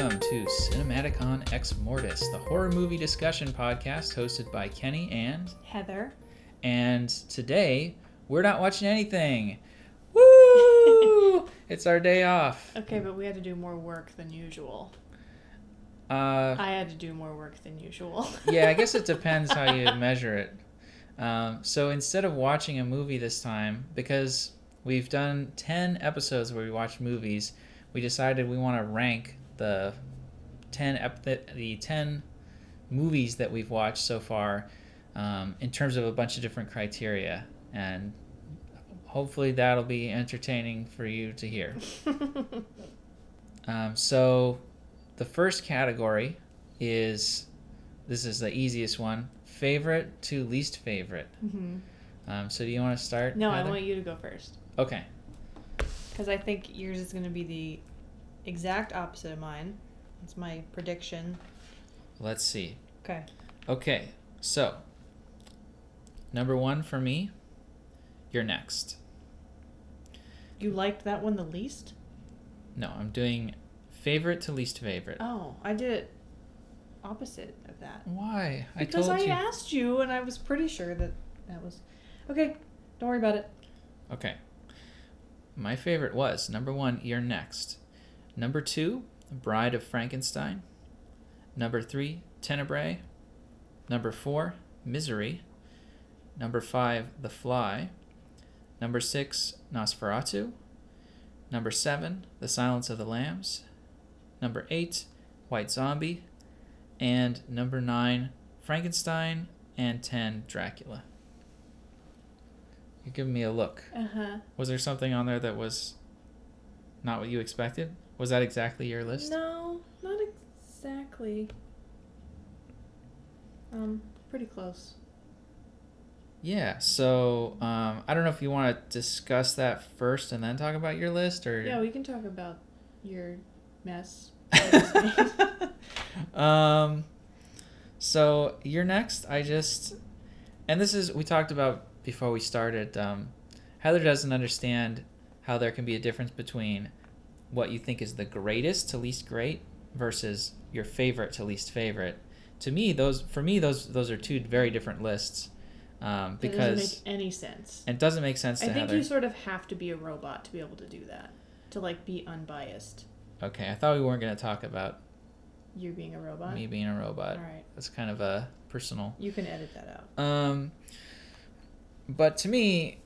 welcome to Cinematicon Ex Mortis, the horror movie discussion podcast hosted by Kenny and Heather. and today we're not watching anything. Woo! it's our day off. Okay, but we had to do more work than usual. Uh, I had to do more work than usual. yeah, I guess it depends how you measure it. Um, so instead of watching a movie this time, because we've done 10 episodes where we watch movies, we decided we want to rank the 10 ep- the, the 10 movies that we've watched so far um, in terms of a bunch of different criteria. And hopefully that'll be entertaining for you to hear. Um, so the first category is this is the easiest one favorite to least favorite. Hmm um, so do you want to start No, I want you to go first. okay. Because I think yours is going to be the exact opposite of mine. That's my prediction. let's see Okay. Okay, so number one for me, you're next. You liked that one the least? No, I'm doing favorite to least favorite. Oh, I did it opposite of that. Why? Because I I, you. asked you and I was pretty sure that that was. Okay, don't worry about it. Okay. My favorite was number one, you're next. Number two, Bride of Frankenstein. Number three, Tenebrae. Number four, Misery. Number five, The Fly. Number six, Nosferatu. Number seven, The Silence of the Lambs. Number eight, White Zombie. And number nine, Frankenstein. And ten, Dracula. You're giving me a look. Uh huh. Was there something on there that was not what you expected? Was that exactly your list? No, not exactly. Um, pretty close. Yeah. So um, I don't know if you want to discuss that first and then talk about your list, or Yeah, we can talk about your mess. um, so you're next. I just, and this is we talked about before we started. Um, Heather doesn't understand how there can be a difference between what you think is the greatest to least great versus your favorite to least favorite. To me, those for me those those are two very different lists. Um, because doesn't make any sense. it doesn't make sense I think Heather. you sort of have to be a robot to be able to do that. To like be unbiased. Okay, I thought we weren't going to talk about You being a robot. me being a robot. All right, That's kind of a personal. you can edit that out. Um, but to me,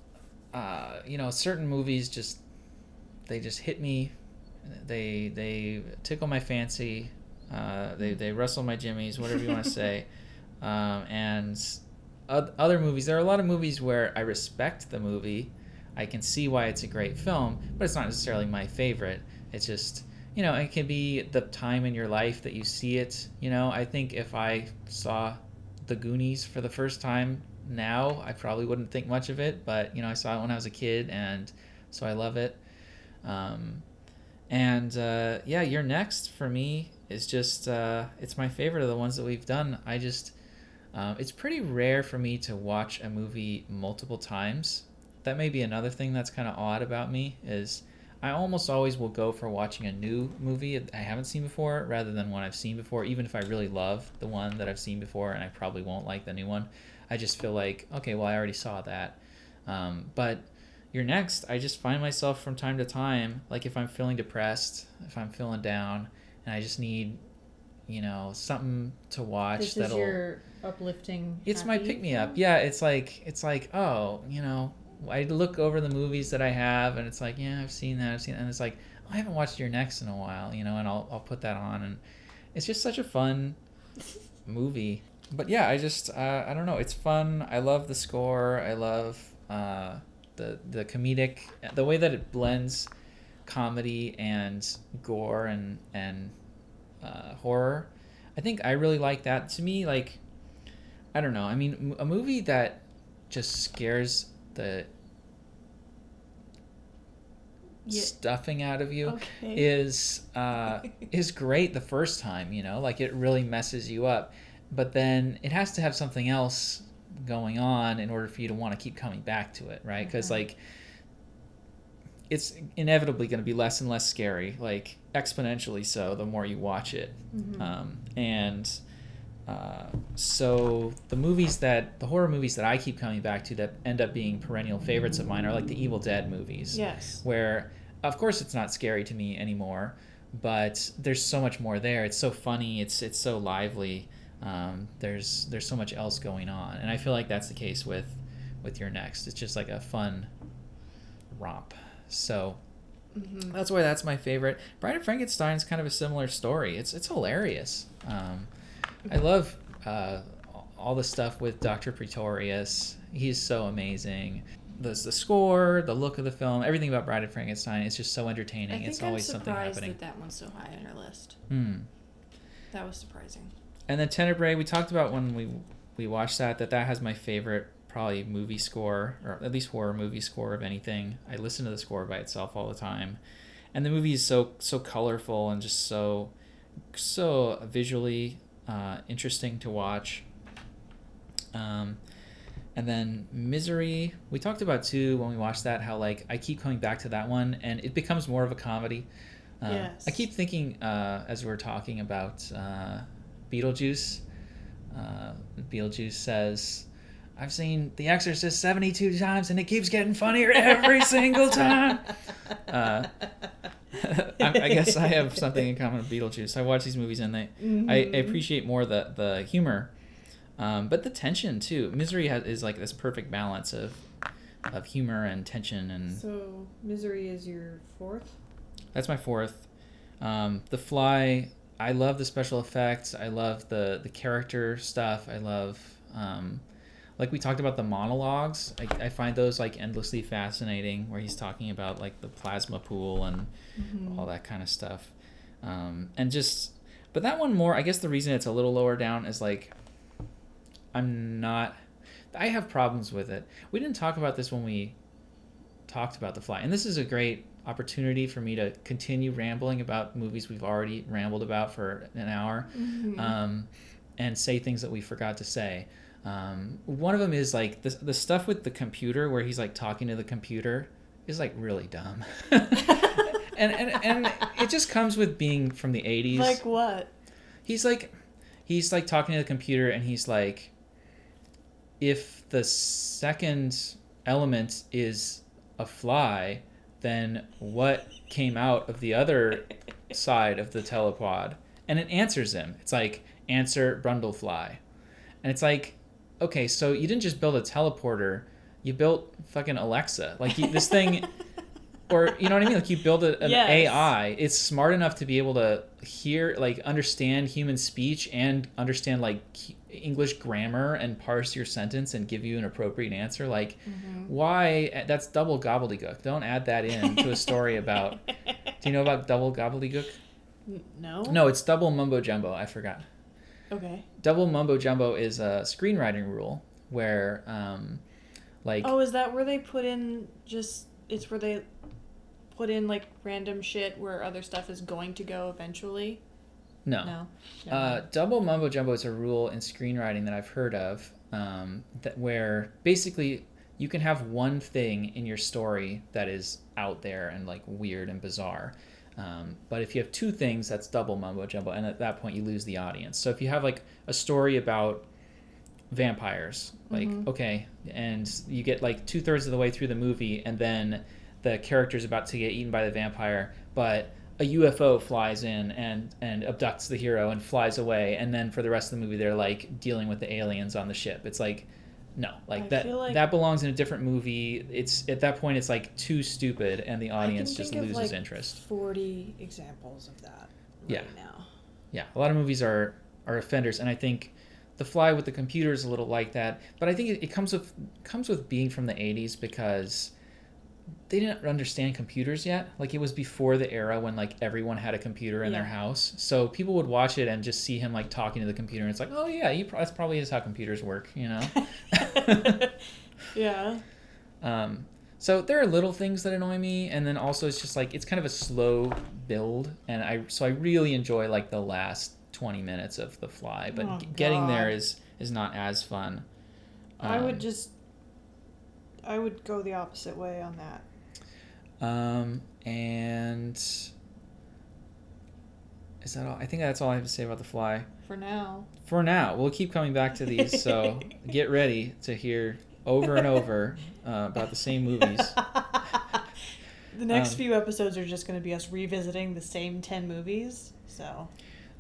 uh, you know, certain movies just they just hit me. They they tickle my fancy. Uh, they they rustle my jimmies, whatever you want to say. Um, and other movies, there are a lot of movies where I respect the movie. I can see why it's a great film, but it's not necessarily my favorite. It's just you know, it can be the time in your life that you see it. You know, I think if I saw The Goonies for the first time now, I probably wouldn't think much of it, but you know, I saw it when I was a kid, and so I love it. Um, and uh, yeah, You're Next for me is just uh, it's my favorite of the ones that we've done. I just um, it's pretty rare for me to watch a movie multiple times. That may be another thing that's kind of odd about me is I almost always will go for watching a new movie I haven't seen before rather than one I've seen before, even if I really love the one that I've seen before and I probably won't like the new one. I just feel like, okay, well, I already saw that. Um, but You're Next, I just find myself from time to time, like if I'm feeling depressed, if I'm feeling down, and I just need, you know, something to watch This that'll. your uplifting. It's my pick me up. Yeah, it's like it's like oh, you know, I look over the movies that I have, and it's like yeah, I've seen that, I've seen, that. and it's like oh, I haven't watched You're Next in a while, you know, and I'll I'll put that on, and it's just such a fun movie. But yeah, I just uh, I don't know, it's fun. I love the score. I love uh, the the comedic, the way that it blends comedy and gore and and uh, horror. I think I really like that. To me, like I don't know. I mean, a movie that just scares the Yeah. stuffing out of you Okay. is uh, is great the first time. You know, like it really messes you up, but then it has to have something else going on in order for you to want to keep coming back to it, right? Because Mhm. like it's inevitably going to be less and less scary, like exponentially so, the more you watch it. Mhm. Um, and uh, so the movies that the horror movies that I keep coming back to that end up being perennial favorites of mine are like the Evil Dead movies Yes. where of course it's not scary to me anymore but there's so much more there it's so funny it's it's so lively um, there's there's so much else going on and i feel like that's the case with with You're Next it's just like a fun romp so Mhm. that's why that's my favorite bride of frankenstein is kind of a similar story it's it's hilarious um, i love uh, all the stuff with dr pretorius he's so amazing the, the score the look of the film everything about bride of frankenstein is just so entertaining. I think it's I'm always something surprised happening that that one's so high on our list. Hmm. That was surprising. And then tenebrae we talked about when we we watched that that that has my favorite probably movie score or at least horror movie score of anything. I listen to the score by itself all the time. And the movie is so so colorful and just so so visually uh, interesting to watch. Um, and then misery we talked about too when we watched that how like i keep coming back to that one and it becomes more of a comedy. Uh, Yes. i keep thinking uh, as we are talking about uh, beetlejuice uh, beetlejuice says i've seen the exorcist 72 times and it keeps getting funnier every single time uh, I, I guess I have something in common with Beetlejuice. I watch these movies and they, I, I Mhm. appreciate more the the humor, um, but the tension too. Misery has, is like this perfect balance of of humor and tension, and So, Misery is your fourth? that's my fourth. Um, the Fly. I love the special effects. I love the the character stuff. I love. Um, like we talked about the monologues, I, I find those like endlessly fascinating. Where he's talking about like the plasma pool and Mhm. all that kind of stuff. Um, and just, but that one more, I guess the reason it's a little lower down is like, I'm not, I have problems with it. We didn't talk about this when we talked about The Fly. And this is a great opportunity for me to continue rambling about movies we've already rambled about for an hour Mhm. um, and say things that we forgot to say. Um, one of them is like the, the stuff with the computer where he's like talking to the computer is like really dumb. and, and, and it just comes with being from the 80s. Like what? he's like, he's like talking to the computer and he's like, if the second element is a fly, then what came out of the other side of the telepod? And it answers him. It's like, answer Brundlefly. And it's like, okay, so you didn't just build a teleporter, you built fucking Alexa. Like, you, this thing, or you know what I mean? Like, you build a, an Yes. AI, it's smart enough to be able to hear, like, understand human speech and understand, like, English grammar and parse your sentence and give you an appropriate answer. Like, Mm-hmm. why? That's double gobbledygook. Don't add that in to a story about. Do you know about double gobbledygook? No? No, it's double mumbo jumbo. I forgot. Okay. Double mumbo jumbo is a screenwriting rule where, um, like, Oh, is that where they put in just. It's where they put in, like, random shit where other stuff is going to go eventually? No. No. Uh, double mumbo jumbo is a rule in screenwriting that I've heard of, um, that where basically you can have one thing in your story that is out there and like weird and bizarre. Um, but if you have two things, that's double mumbo jumbo, and at that point you lose the audience. So if you have like a story about vampires, like Mhm. okay, and you get like two thirds of the way through the movie, and then the character's about to get eaten by the vampire, but a UFO flies in and and abducts the hero and flies away, and then for the rest of the movie they're like dealing with the aliens on the ship. It's like no, like I that like- that belongs in a different movie. It's at that point it's like too stupid, and the audience just loses like, interest. 40 examples of that Yeah. now. Yeah, a lot of movies are are offenders, and I think The Fly with the computer is a little like that. But I think it, it comes with comes with being from the '80s because they didn't understand computers yet. Like it was before the era when like everyone had a computer in their house, so people would watch it and just see him like talking to the computer, and it's like, oh yeah, you, pro- that's probably is how computers work, you know. yeah. Um, so there are little things that annoy me, and then also it's just like it's kind of a slow build, and I so I really enjoy like the last twenty minutes of the fly, but Oh, g- getting there is is not as fun. I would Um, just. I would go the opposite way on that. Um, and is that all? I think that's all I have to say about The Fly. For now. For now, we'll keep coming back to these, so get ready to hear over and over uh, about the same movies. the next Um, few episodes are just going to be us revisiting the same 10 movies. So,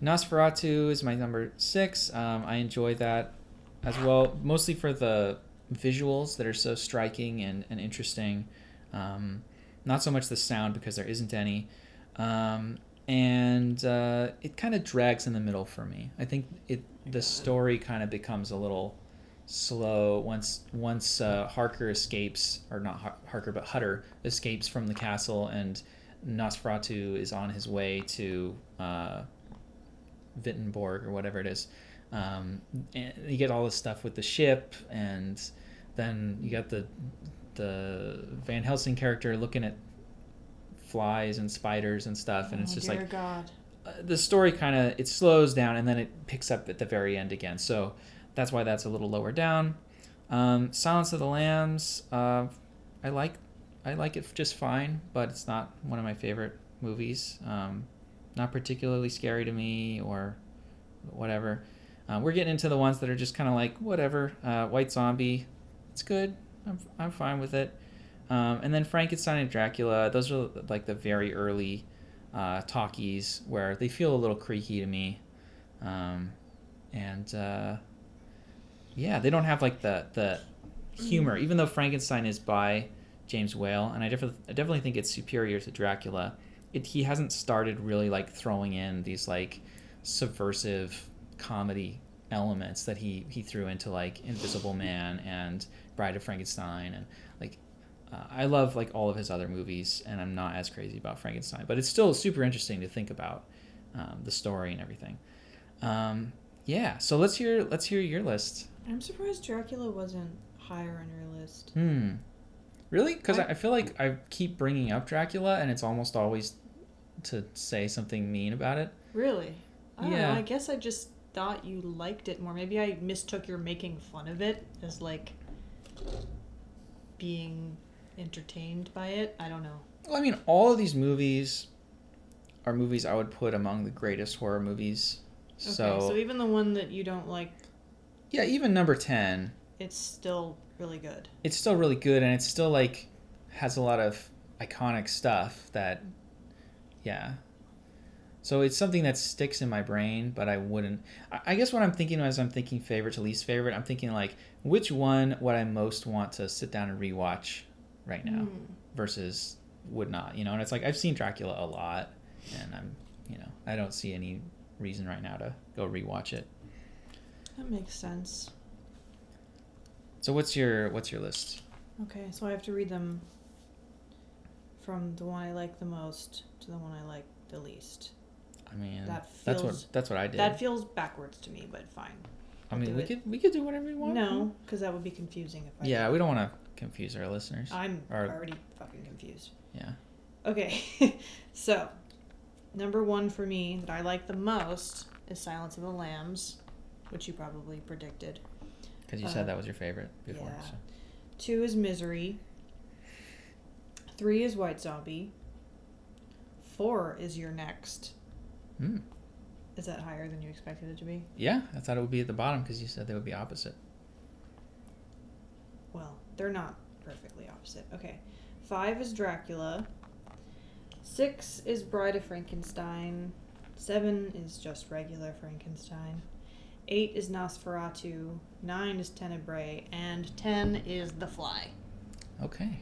Nosferatu is my number six. Um, I enjoy that as well, mostly for the visuals that are so striking and, and interesting. Um, not so much the sound because there isn't any. Um, and uh, it kind of drags in the middle for me. I think it the story kind of becomes a little slow once once uh, Harker escapes, or not Har- Harker, but Hutter escapes from the castle, and Nosferatu is on his way to uh, Wittenborg or whatever it is. Um, you get all this stuff with the ship, and then you got the the Van Helsing character looking at flies and spiders and stuff, and it's oh, just dear like God. uh, the story kind of it slows down and then it picks up at the very end again. So that's why that's a little lower down. Um, Silence of the Lambs, uh, I like I like it just fine, but it's not one of my favorite movies. Um, not particularly scary to me or whatever. Uh, we're getting into the ones that are just kind of like whatever. Uh, White Zombie, it's good. I'm I'm fine with it. Um, and then Frankenstein and Dracula, those are like the very early uh, talkies where they feel a little creaky to me. Um, and uh, yeah, they don't have like the the humor, even though Frankenstein is by James Whale, and I definitely I definitely think it's superior to Dracula. It, he hasn't started really like throwing in these like subversive comedy elements that he he threw into like Invisible Man and Bride of Frankenstein and like uh, I love like all of his other movies and I'm not as crazy about Frankenstein but it's still super interesting to think about um, the story and everything um, yeah so let's hear let's hear your list I'm surprised Dracula wasn't higher on your list. hmm really because I, I- feel like I keep bringing up Dracula and it's almost always to say something mean about it Really? I Yeah. know. I guess I just thought you liked it more. Maybe I mistook your making fun of it as like being entertained by it. I don't know. Well, I mean, all of these movies are movies I would put among the greatest horror movies. Okay, So, so even the one that you don't like, yeah, even number 10, it's still really good. it's still really good and it's still like has a lot of iconic stuff that yeah. So it's something that sticks in my brain, but I wouldn't I- guess what I'm thinking as I'm thinking favorite to least favorite, I'm thinking like which one would I most want to sit down and rewatch right now Hmm. versus would not, you know? And it's like I've seen Dracula a lot and I'm, you know, I don't see any reason right now to go rewatch it. That makes sense. So what's your what's your list? Okay, so I have to read them from the one I like the most to the one I like the least. I mean, That that's what feels- that's what I did. That feels backwards to me, but fine. I mean, we it. could we could do whatever we want. No, because that would be confusing if I. Yeah, we don't want to confuse our listeners. I'm Or- already fucking confused. yeah. Okay, so number one for me that I like the most is Silence of the Lambs, which you probably predicted. Because you Uh, said that was your favorite before. yeah. So. Two is Misery. Three is White Zombie. Four is You're Next. Hmm. Is that higher than you expected it to be? Yeah, I thought it would be at the bottom because you said they would be opposite. Well, they're not perfectly opposite. Okay. Five is Dracula. Six is Bride of Frankenstein. Seven is just regular Frankenstein. Eight is Nosferatu. Nine is Tenebrae. And ten is The Fly. Okay.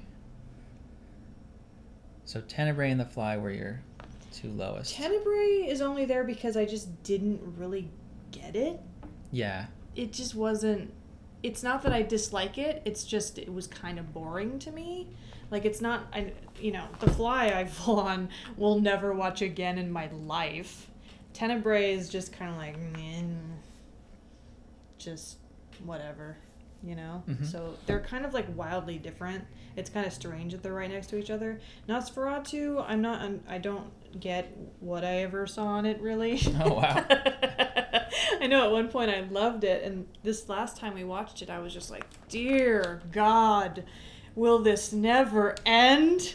So Tenebrae and The Fly were your two lowest. Tenebrae is only there because I just didn't really get it. yeah. It just wasn't. It's not that I dislike it. It's just it was kind of boring to me. Like it's not. I you know The Fly I full on will never watch again in my life. Tenebrae is just kind of like, meh, just whatever, you know. Mhm. So they're kind of like wildly different. It's kind of strange that they're right next to each other. Nosferatu, I'm not. I'm, I don't get what I ever saw on it really. Oh, wow. I know at one point I loved it, and this last time we watched it, I was just like, "Dear God, will this never end?"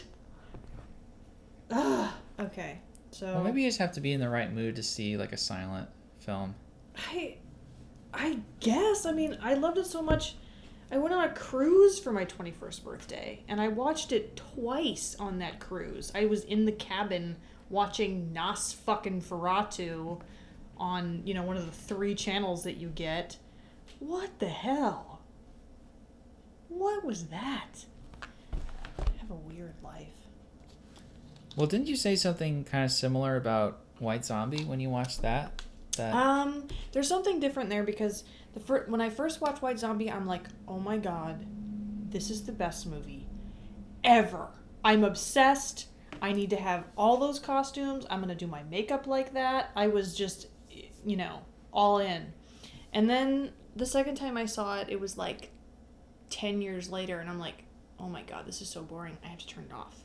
Ugh. Okay. So Well, maybe you just have to be in the right mood to see like a silent film. I I guess. I mean, I loved it so much. I went on a cruise for my 21st birthday and I watched it twice on that cruise. I was in the cabin watching Nas fucking Ferratu on, you know, one of the three channels that you get. What the hell? What was that? I have a weird life. Well, didn't you say something kind of similar about White Zombie when you watched that? That Um, there's something different there because the fir- when I first watched White Zombie, I'm like, oh my god, this is the best movie ever. I'm obsessed. I need to have all those costumes. I'm gonna do my makeup like that. I was just, you know, all in. And then the second time I saw it, it was like ten years later, and I'm like, oh my god, this is so boring. I have to turn it off.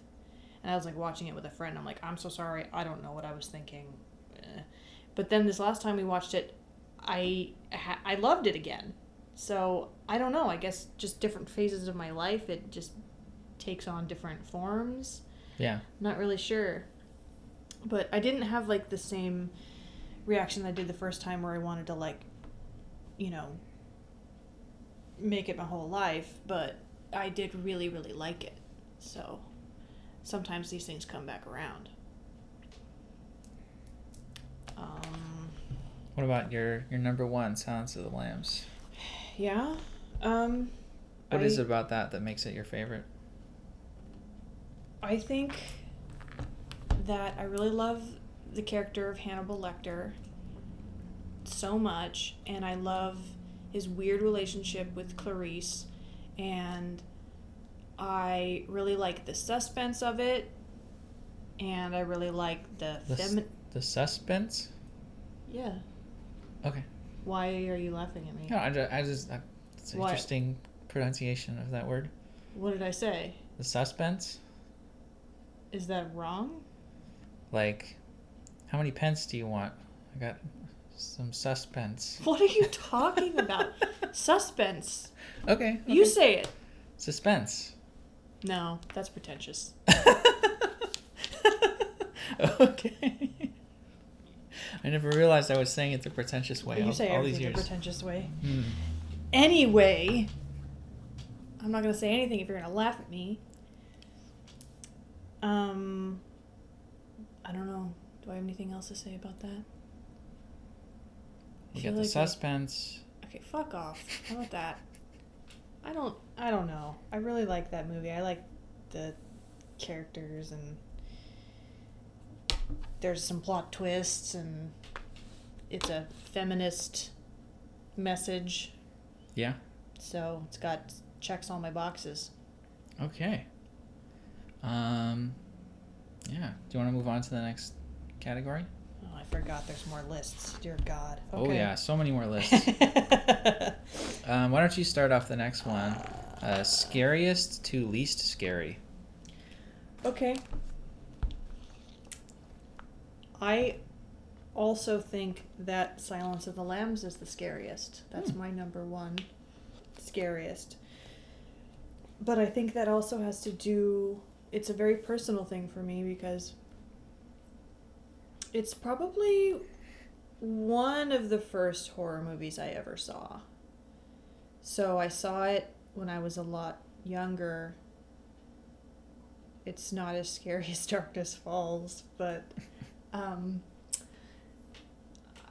And I was like watching it with a friend. I'm like, I'm so sorry. I don't know what I was thinking. Eh. But then this last time we watched it, I ha- I loved it again. So I don't know. I guess just different phases of my life, it just takes on different forms. yeah. Not really sure. But I didn't have like the same reaction I did the first time where I wanted to like, you know, make it my whole life. But I did really really like it. So sometimes these things come back around. Um. What about your your number one, Silence of the Lambs? Yeah. Um What I, is it about that that makes it your favorite? I think that I really love the character of Hannibal Lecter so much and I love his weird relationship with Clarice and I really like the suspense of it and I really like the, The femi- The suspense. Yeah. Okay. Why are you laughing at me? No, I just, I just I, it's an What? interesting pronunciation of that word. What did I say? The suspense. Is that wrong? Like, how many pence do you want? I got some suspense. What are you talking about? Suspense. Okay. You say it. suspense. No, that's pretentious. okay. I never realized I was saying it the pretentious way you all, say all these years. the pretentious way. Hmm. Anyway, I'm not gonna say anything if you're gonna laugh at me. Um, I don't know. Do I have anything else to say about that? You got the like I- suspense. Okay, fuck off. How about that? I don't. I don't know. I really like that movie. I like the characters and there's some plot twists and it's a feminist message. Yeah. So it's got checks all my boxes. Okay. Um. Yeah. Do you want to move on to the next category? Oh, I forgot there's more lists. Dear God. Oh yeah, so many more lists. um, why don't you start off the next one? Uh, scariest to least scary. Okay. I also think that Silence of the Lambs is the scariest. That's Hmm. my number one scariest. But I think that also has to do it's a very personal thing for me because it's probably one of the first horror movies I ever saw. So I saw it when I was a lot younger it's not as scary as Darkness Falls, but um,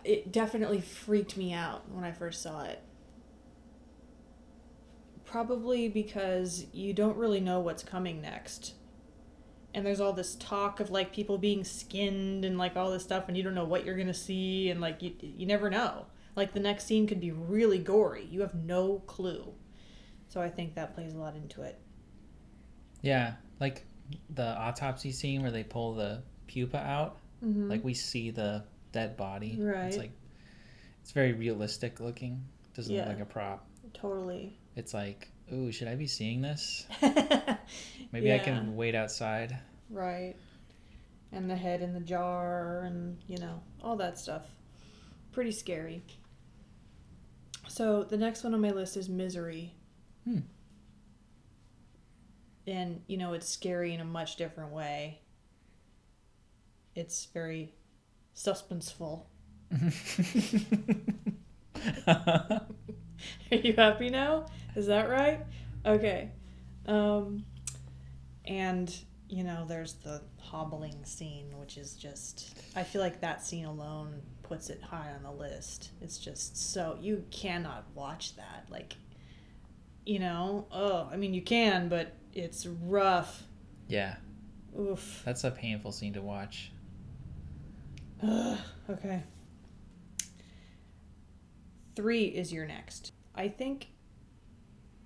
it definitely freaked me out when I first saw it. Probably because you don't really know what's coming next. And there's all this talk of like people being skinned and like all this stuff, and you don't know what you're gonna see, and like you, you never know. Like the next scene could be really gory. You have no clue. So I think that plays a lot into it. Yeah, like the autopsy scene where they pull the pupa out. Mm-hmm. Like we see the dead body. Right. It's like it's very realistic looking. Doesn't Yeah. look like a prop. totally. It's like, ooh, should I be seeing this? Maybe I can wait outside. Right. And the head in the jar and, you know, all that stuff. Pretty scary. So the next one on my list is Misery. Hmm. And, you know, it's scary in a much different way. It's very suspenseful. Are you happy now? Is that right? Okay. Um, and you know, there's the hobbling scene, which is just I feel like that scene alone puts it high on the list. It's just so you cannot watch that. Like you know, oh, I mean you can, but it's rough. yeah, Oof. that's a painful scene to watch. Okay. Three is You're Next. I think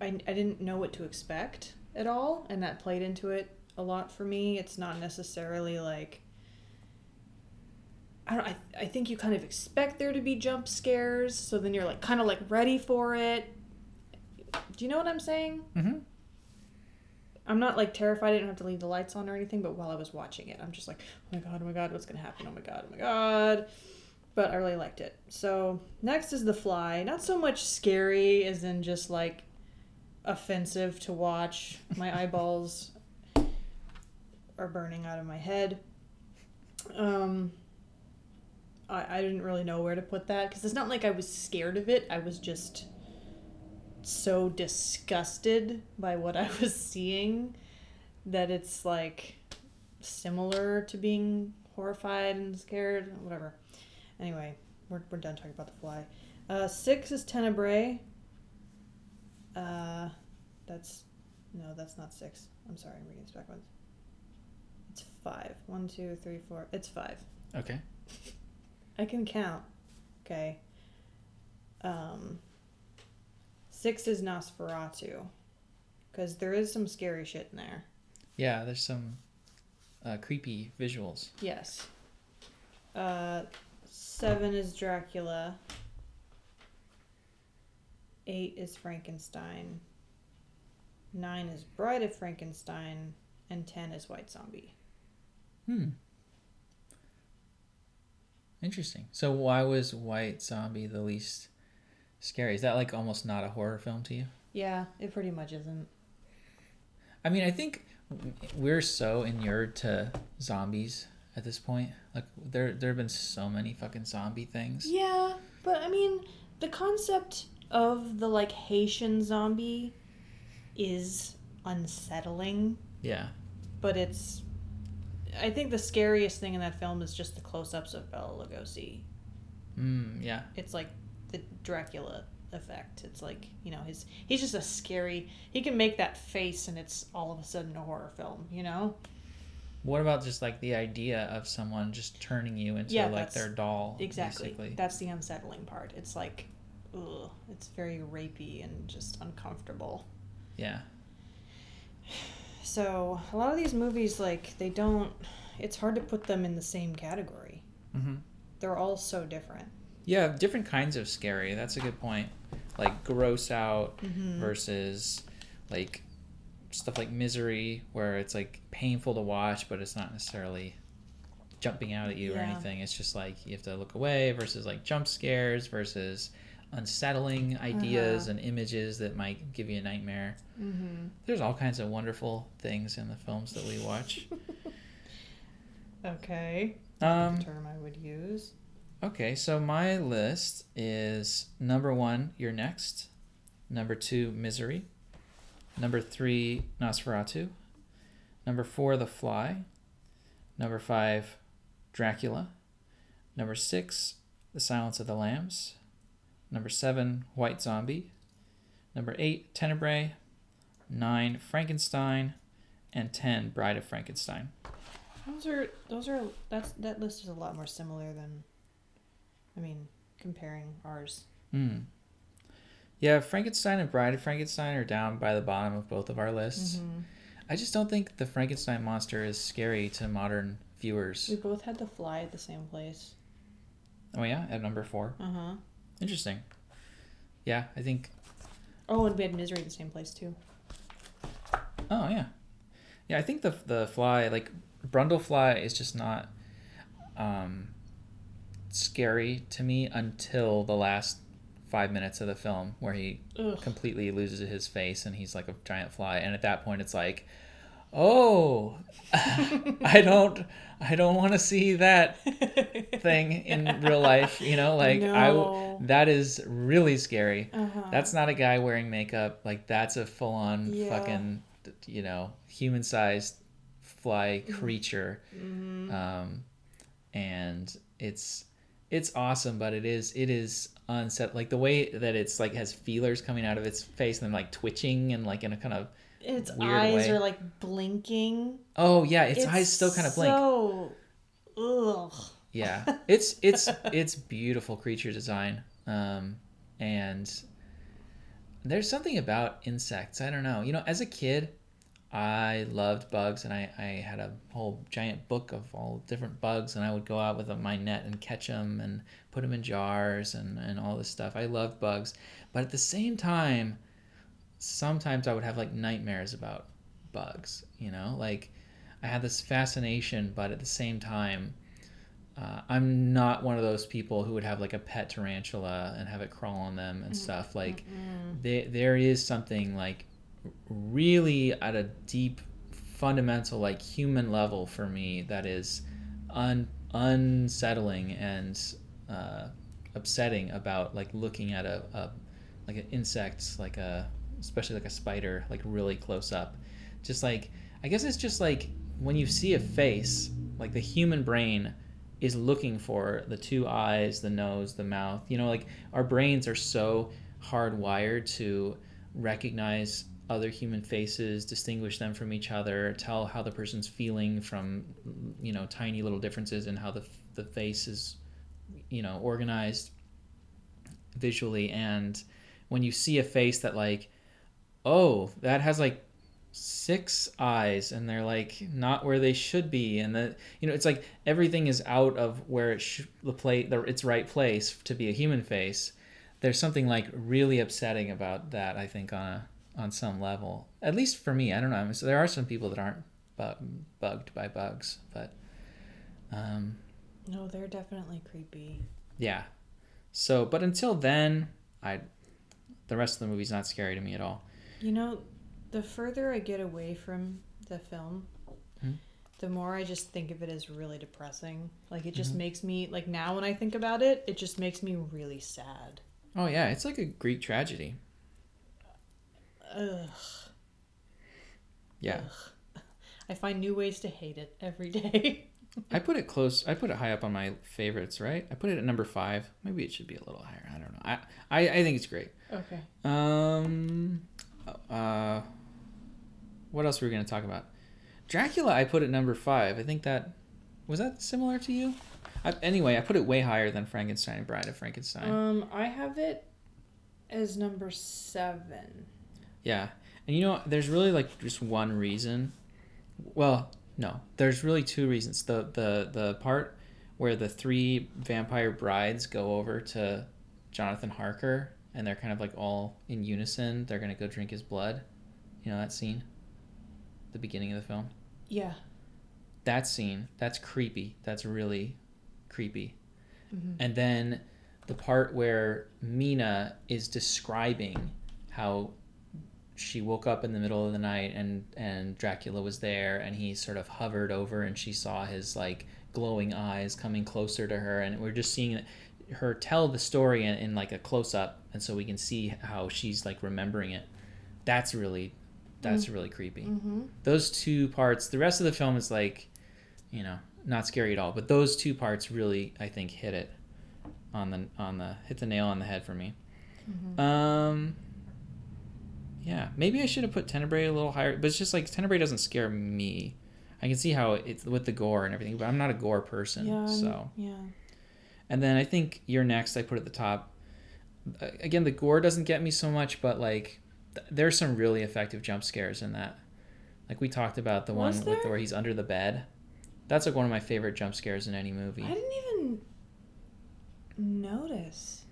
I, I didn't know what to expect at all, and that played into it a lot for me. It's not necessarily like. I don't. I, I think you kind of expect there to be jump scares, so then you're like kind of like ready for it. Do you know what I'm saying? Mm-hmm. I'm not like terrified. I didn't have to leave the lights on or anything, but while I was watching it, I'm just like, oh my god, oh my god, what's gonna happen? Oh my god, oh my god. But I really liked it. So next is The Fly. Not so much scary as in just like offensive to watch. My eyeballs are burning out of my head. Um, I, I didn't really know where to put that because it's not like I was scared of it. I was just so disgusted by what I was seeing that it's like similar to being horrified and scared, whatever. Anyway, we're, we're done talking about the fly. Uh, six is Tenebrae. Uh, that's no, that's not six. I'm sorry, I'm reading this backwards. It's five. One, two, three, four. It's five. Okay. I can count. Okay. Um, six is Nosferatu. Because there is some scary shit in there. Yeah, there's some uh, creepy visuals. Yes. Uh, seven is Dracula. Eight is Frankenstein. Nine is Bride of Frankenstein. And ten is White Zombie. Hmm. Interesting. So why was White Zombie the least scary? Is that like almost not a horror film to you? Yeah, it pretty much isn't. I mean, I think we're so inured to zombies at this point. Like there there have been so many fucking zombie things. Yeah, but I mean, the concept of the like Haitian zombie is unsettling, Yeah. but it's. I think the scariest thing in that film is just the close-ups of Bela Lugosi. Mm, yeah. It's like the Dracula effect. It's like you know his he's just a scary. He can make that face, and it's all of a sudden a horror film. You know. What about just like the idea of someone just turning you into Yeah, like their doll? Exactly. Basically. That's the unsettling part. It's like, ugh, it's very rapey and just uncomfortable. Yeah. So a lot of these movies, like they don't. It's hard to put them in the same category. Mm-hmm. They're all so different. Yeah, different kinds of scary. That's a good point. Like gross out Mm-hmm. versus like stuff like misery where it's like painful to watch but it's not necessarily jumping out at you or anything. It's just like you have to look away versus like jump scares versus unsettling ideas Uh-huh. and images that might give you a nightmare. Mm-hmm. There's all kinds of wonderful things in the films that we watch. Okay. Um, the term I would use. Okay, so my list is number one, You're Next. Number two, Misery. Number three, Nosferatu. Number four, The Fly. Number five, Dracula. Number six, The Silence of the Lambs. Number seven, White Zombie. Number eight, Tenebrae. Nine, Frankenstein. And ten, Bride of Frankenstein. Those are those are that's that list is a lot more similar than. I mean, comparing ours. Hmm. Yeah, Frankenstein and Bride of Frankenstein are down by the bottom of both of our lists. Mm-hmm. I just don't think the Frankenstein monster is scary to modern viewers. We both had the fly at the same place. Oh yeah, at number four. Uh huh. Interesting. Yeah, I think. Oh, and we had misery at the same place too. Oh yeah, yeah. I think the the fly like Brundlefly is just not um, scary to me until the last five minutes of the film where he Ugh. completely loses his face and he's like a giant fly and at that point it's like oh, I don't, I don't want to see that thing in real life. You know, like I, No. that is really scary. Uh-huh. That's not a guy wearing makeup. Like that's a full on Yeah. fucking, you know, human sized fly creature. Mhm. Um, and it's it's awesome, but it is it is unset like the way that it's like has feelers coming out of its face and then like twitching and like in a kind of its weird eyes way. are like blinking. oh yeah, its, eyes still kind of blink. So, ugh. Yeah, it's it's it's beautiful creature design, um, and there's something about insects. I don't know. You know, as a kid, I loved bugs, and I I had a whole giant book of all different bugs, and I would go out with my net and catch them and put them in jars and and all this stuff. I loved bugs, but at the same time, sometimes I would have like nightmares about bugs. You know, like I had this fascination, but at the same time. Uh, I'm not one of those people who would have like a pet tarantula and have it crawl on them and stuff. Like, there, there is something like really at a deep, fundamental, like human level for me that is un, unsettling and uh, upsetting about like looking at a, a like an insect, like a especially like a spider, like really close up. Just like I guess it's just like when you see a face, like the human brain is looking for the two eyes, the nose, the mouth. You know, like our brains are so hardwired to recognize other human faces, distinguish them from each other, tell how the person's feeling from you know tiny little differences in how the the face is you know organized visually. And when you see a face that like oh that has like six eyes and they're like not where they should be. And that you know it's like everything is out of where it should the play the, its right place to be a human face. There's something like really upsetting about that i think on a on some level at least for me i don't know I mean, so there are some people that aren't bu- bugged by bugs but um No, they're definitely creepy. yeah so but until then i the rest of the movie's not scary to me at all You know, the further I get away from the film, Hmm. the more I just think of it as really depressing. Like it just Mhm. makes me like now when I think about it, it just makes me really sad. oh yeah it's like a greek tragedy Ugh. yeah Ugh. I find new ways to hate it every day. I put it close. I put it high up on my favorites, right? I put it at number five. Maybe it should be a little higher. I don't know. I I, I think it's great. okay. Um, uh, what else were we gonna talk about? Dracula. I put at number five. I think that was that similar to you. I, anyway, I put it way higher than Frankenstein and Bride of Frankenstein. Um, I have it as number seven. Yeah. And you know, there's really like just one reason. Well, no. There's really two reasons. The the the part where the three vampire brides go over to Jonathan Harker and they're kind of like all in unison. They're going to go drink his blood. You know that scene? The beginning of the film. Yeah. That scene, that's creepy. That's really creepy. Mhm. And then the part where Mina is describing how she woke up in the middle of the night and and Dracula was there and he sort of hovered over and she saw his like glowing eyes coming closer to her and we're just seeing her tell the story in, in like a close up and so we can see how she's like remembering it. That's really that's really creepy Mm-hmm. those two parts the rest of the film is like you know not scary at all but those two parts really i think hit it on the on the hit the nail on the head for me Mhm. um yeah maybe i should have put tenebrae a little higher but it's just like tenebrae doesn't scare me i can see how it's with the gore and everything but i'm not a gore person Yeah. So Yeah. and then i think you're next i put at the top again the gore doesn't get me so much but like th- there's some really effective jump scares in that like we talked about the Was one with where he's under the bed that's like one of my favorite jump scares in any movie I didn't even notice.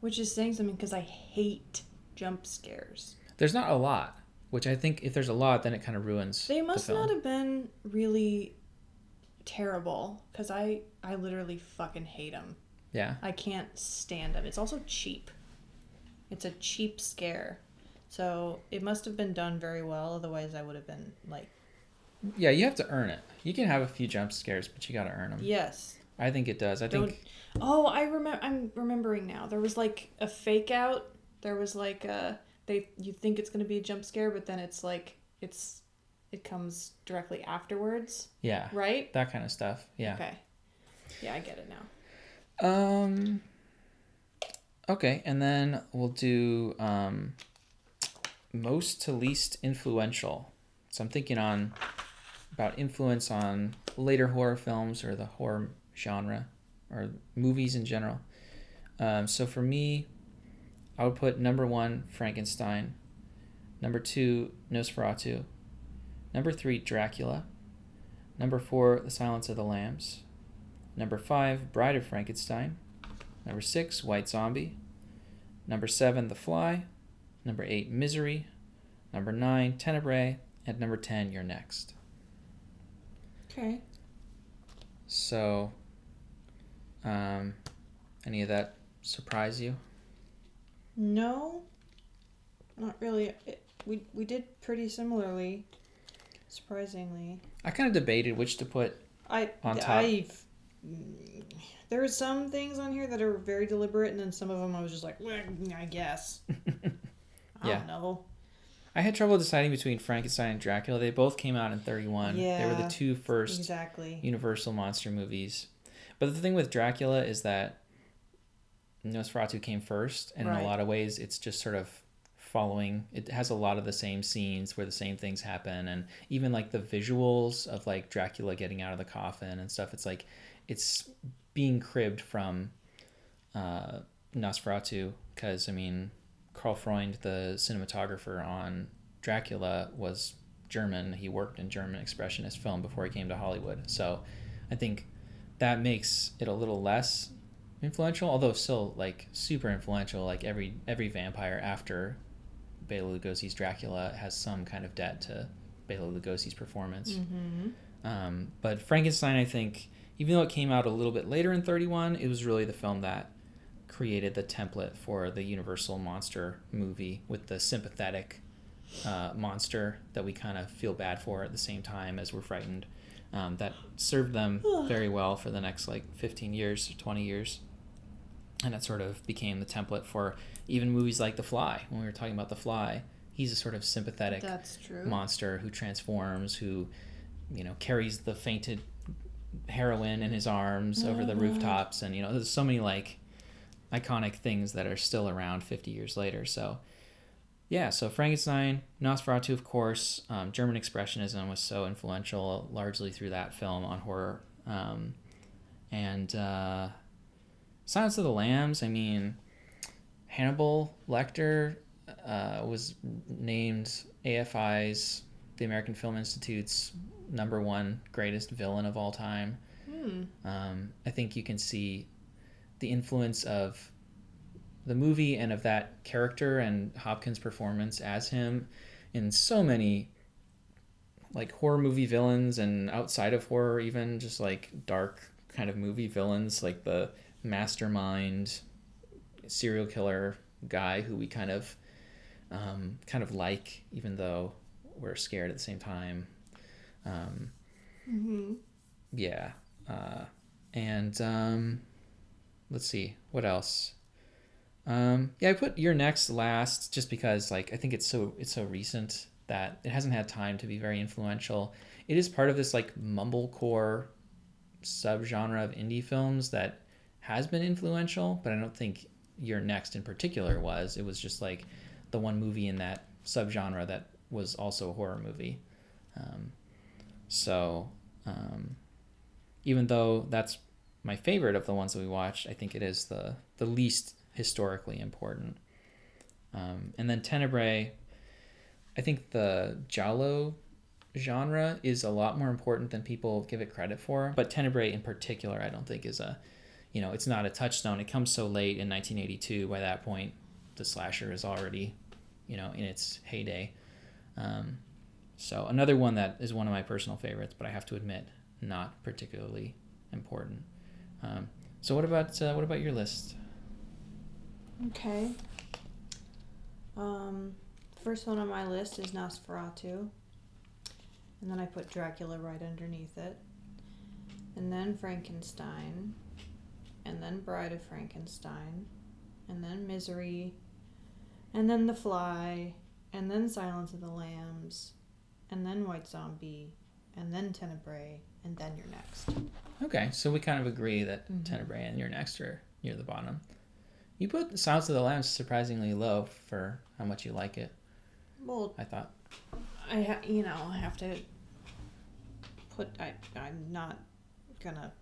Which is saying something because I hate jump scares. there's not a lot which i think if there's a lot then it kind of ruins They the must film. not have been really terrible because I I literally fucking hate them. yeah I can't stand them. It's also cheap. It's a cheap scare. So it must have been done very well. Otherwise, I would have been like, Yeah, you have to earn it. You can have a few jump scares, but you got to earn them. yes. I think it does. I Don't- think Oh, I remember. I'm remembering now. There was like a fake out. There was like a they. You think it's gonna be a jump scare, but then it's like it's it comes directly afterwards, yeah, right? that kind of stuff. Yeah. Okay. Yeah, I get it now. Um. Okay, and then we'll do um, most to least influential. So I'm thinking on about influence on later horror films or the horror genre or movies in general. Um, so for me, I would put number one Frankenstein, number two Nosferatu, number three Dracula, number four The Silence of the Lambs, Number five, Bride of Frankenstein. Number six, White Zombie. Number seven, The Fly. Number eight, Misery. Number nine, Tenebrae. And number 10, You're Next. Okay. So, um, any of that surprise you? No, not really. It, we we did pretty similarly, surprisingly. I kind of debated which to put. I On top. I mm, there are some things on here that are very deliberate, and then some of them I was just like, well, mm, I guess. I Yeah. don't know. I had trouble deciding between Frankenstein and Dracula. They both came out in 31. Yeah, They were the two first Exactly. Universal monster movies. But the thing with Dracula is that Nosferatu came first, and in a lot of ways, it's just sort of following. It has a lot of the same scenes where the same things happen, and even like the visuals of like Dracula getting out of the coffin and stuff. It's like it's being cribbed from uh, Nosferatu because I mean, Karl Freund, the cinematographer on Dracula, was German. He worked in German expressionist film before he came to Hollywood. So I think that makes it a little less influential, although still like super influential. Like every every vampire after Bela Lugosi's Dracula has some kind of debt to Bela Lugosi's performance. Mm-hmm. Um, but Frankenstein, I think, even though it came out a little bit later in 31, it was really the film that created the template for the Universal monster movie with the sympathetic uh, monster that we kind of feel bad for at the same time as we're frightened. Um, that served them very well for the next like 15 years, 20 years. And that sort of became the template for even movies like The Fly. When we were talking about The Fly, he's a sort of sympathetic monster who transforms, who, you know, carries the fainted heroine in his arms over the rooftops, and you know, there's so many like iconic things that are still around 50 years later. So, yeah, so Frankenstein, Nosferatu, of course, um, German Expressionism was so influential, largely through that film on horror, um, and uh, Silence of the Lambs. I mean, Hannibal Lecter uh, was named AFI's, the American Film Institute's number one greatest villain of all time. Hmm. Um, I think you can see the influence of the movie and of that character and Hopkins' performance as him in so many like horror movie villains and outside of horror even just like dark kind of movie villains like the mastermind serial killer guy who we kind of um, kind of like even though we're scared at the same time. Um, Mm-hmm. yeah uh, and um, let's see what else? Um, yeah i put You're Next last just because like i think it's so it's so recent that it hasn't had time to be very influential. It is part of this like mumblecore subgenre of indie films that has been influential but i don't think You're Next in particular was it was just like the one movie in that subgenre that was also a horror movie um, so um, even though that's my favorite of the ones that we watched, I think it is the the least historically important. Um, and then Tenebrae, I think the giallo genre is a lot more important than people give it credit for. But Tenebrae in particular, I don't think is a, you know, it's not a touchstone. It comes so late in 1982. By that point, the slasher is already, you know, in its heyday. Um, so another one that is one of my personal favorites, but I have to admit, not particularly important. Um, so what about uh, what about your list? Okay. Um, first one on my list is Nosferatu. And then I put Dracula right underneath it. And then Frankenstein. And then Bride of Frankenstein. And then Misery. And then The Fly. And then Silence of the Lambs. And then White Zombie. And then Tenebrae. And then You're Next. Okay, so we kind of agree that Mhm. Tenebrae and You're Next or near the bottom. You put Silence of the Lambs surprisingly low for how much you like it. Well, I thought. I ha- you know I have to put I I'm not gonna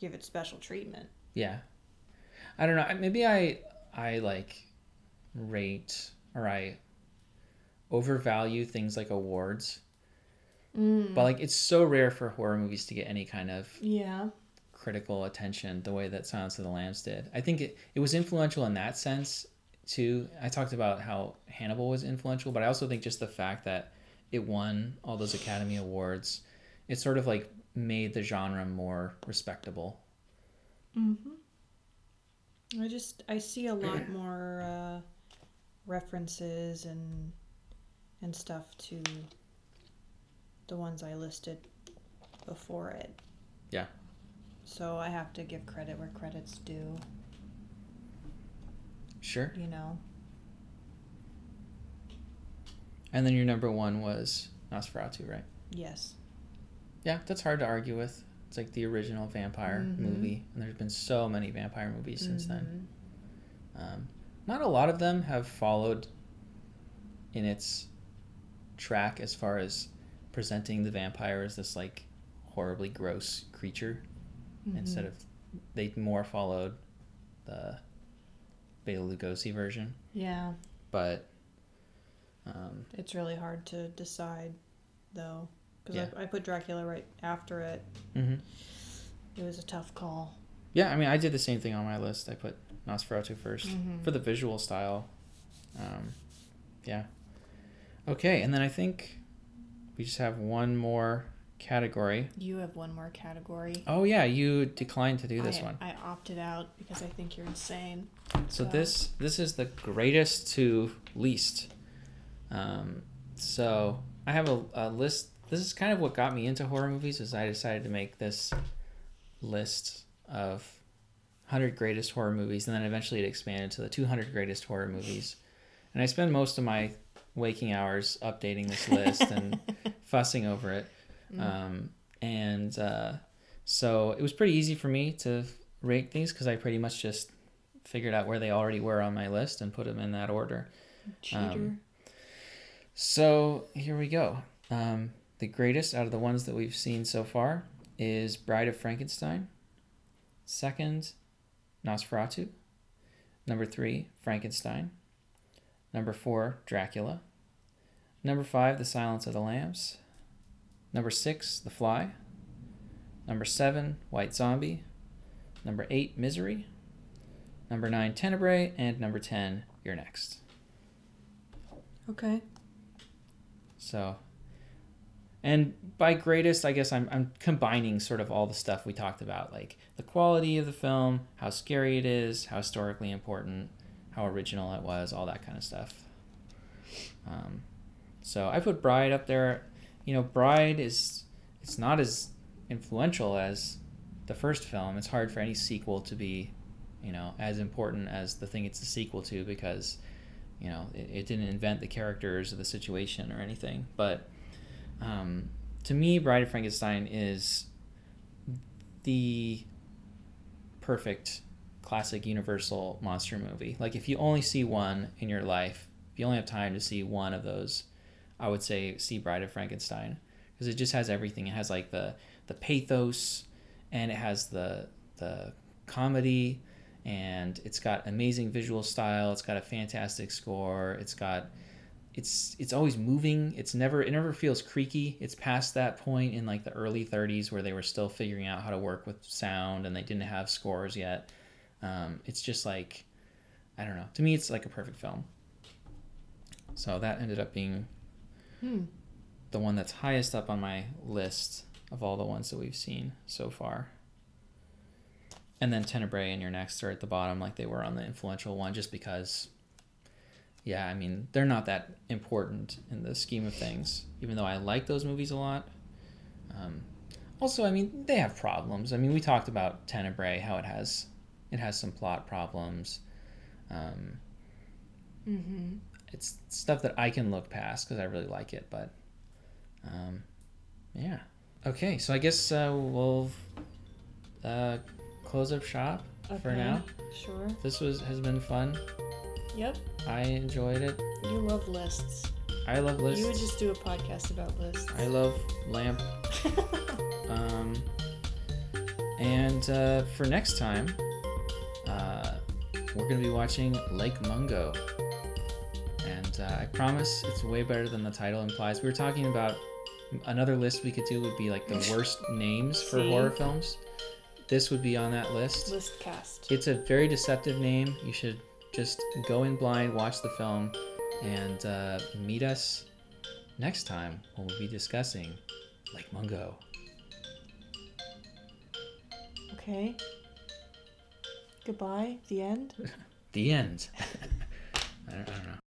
give it special treatment. Yeah. I don't know. Maybe I I like rate or I overvalue things like awards. Mm. But like it's so rare for horror movies to get any kind of yeah. critical attention the way that Silence of the Lambs did. I think it, it was influential in that sense too. I talked about how Hannibal was influential, but I also think just the fact that it won all those Academy Awards, it sort of like made the genre more respectable. Mm-hmm. I just I see a lot more uh, references and and stuff to the ones I listed before it. Yeah. So I have to give credit where credit's due. Sure. You know. And then your number one was Nosferatu, right? Yes. Yeah, that's hard to argue with. It's like the original vampire Mhm. movie, and there's been so many vampire movies since then. Mhm. Um, not a lot of them have followed in its track as far as presenting the vampire as this like horribly gross creature instead Mhm. of they more followed the Bela Lugosi version. Yeah. But um, It's really hard to decide, though, because Yeah. I, I put Dracula right after it. mhm. It was a tough call. yeah, I mean, I did the same thing on my list. I put Nosferatu 1st Mhm. for the visual style. Um, yeah. Okay, and then I think we just have one more category. You have one more category. Oh yeah, you declined to do this I, one. I opted out because I think you're insane. So so- this this is the greatest to least. Um, so I have a, a list. This is kind of what got me into horror movies. Is I decided to make this list of 100 greatest horror movies, and then eventually it expanded to the 200 greatest horror movies. And I spend most of my waking hours updating this list and fussing over it. Um, and uh, so it was pretty easy for me to rate these because I pretty much just figured out where they already were on my list and put them in that order. Cheater. Um, So here we go. Um, the greatest out of the ones that we've seen so far is Bride of Frankenstein. Second, Nosferatu. Number three, Frankenstein. Number four, Dracula. Number five, The Silence of the Lambs. Number six, The Fly. Number seven, White Zombie. Number eight, Misery. Number nine, Tenebrae. And number ten, You're Next. Okay. So, and by greatest, I guess I'm, I'm combining sort of all the stuff we talked about, like the quality of the film, how scary it is, how historically important, how original it was, all that kind of stuff. Um, so I put Bride up there. You know, Bride is it's not as influential as the first film. It's hard for any sequel to be, you know, as important as the thing it's a sequel to because you know it, it didn't invent the characters or the situation or anything but um, to me bride of frankenstein is the perfect classic universal monster movie. Like if you only see one in your life if you only have time to see one of those i would say see bride of frankenstein. Because it just has everything. It has like the the pathos and it has the the comedy and it's got amazing visual style. It's got a fantastic score. It's got it's it's always moving. It's never it never feels creaky. It's past that point in like the early 30s where they were still figuring out how to work with sound and they didn't have scores yet. Um, it's just like i don't know. To me it's like a perfect film. So that ended up being Hmm. the one that's highest up on my list of all the ones that we've seen so far. And then Tenebrae and You're Next are at the bottom, like they were on the influential one, just because, yeah, I mean, they're not that important in the scheme of things, even though I like those movies a lot. Um, also, I mean, they have problems. I mean, we talked about Tenebrae, how it has it has some plot problems. Um, Mm-hmm. it's stuff that I can look past because I really like it, but um, yeah. Okay, so I guess uh, we'll uh, close up shop for now. Sure. This was has been fun. Yep. I enjoyed it. You love lists. I love lists. You would just do a podcast about lists. I love lamp. Um, and uh, for next time, uh, we're gonna be watching Lake Mungo. And uh, I promise it's way better than the title implies. We were talking about another list we could do would be like the worst names for See? horror films. This would be on that list. List cast. It's a very deceptive name. You should just go in blind, watch the film, and uh, meet us next time when we'll be discussing Lake Mungo. Okay. Goodbye. The end. The end. I, don't, I don't know.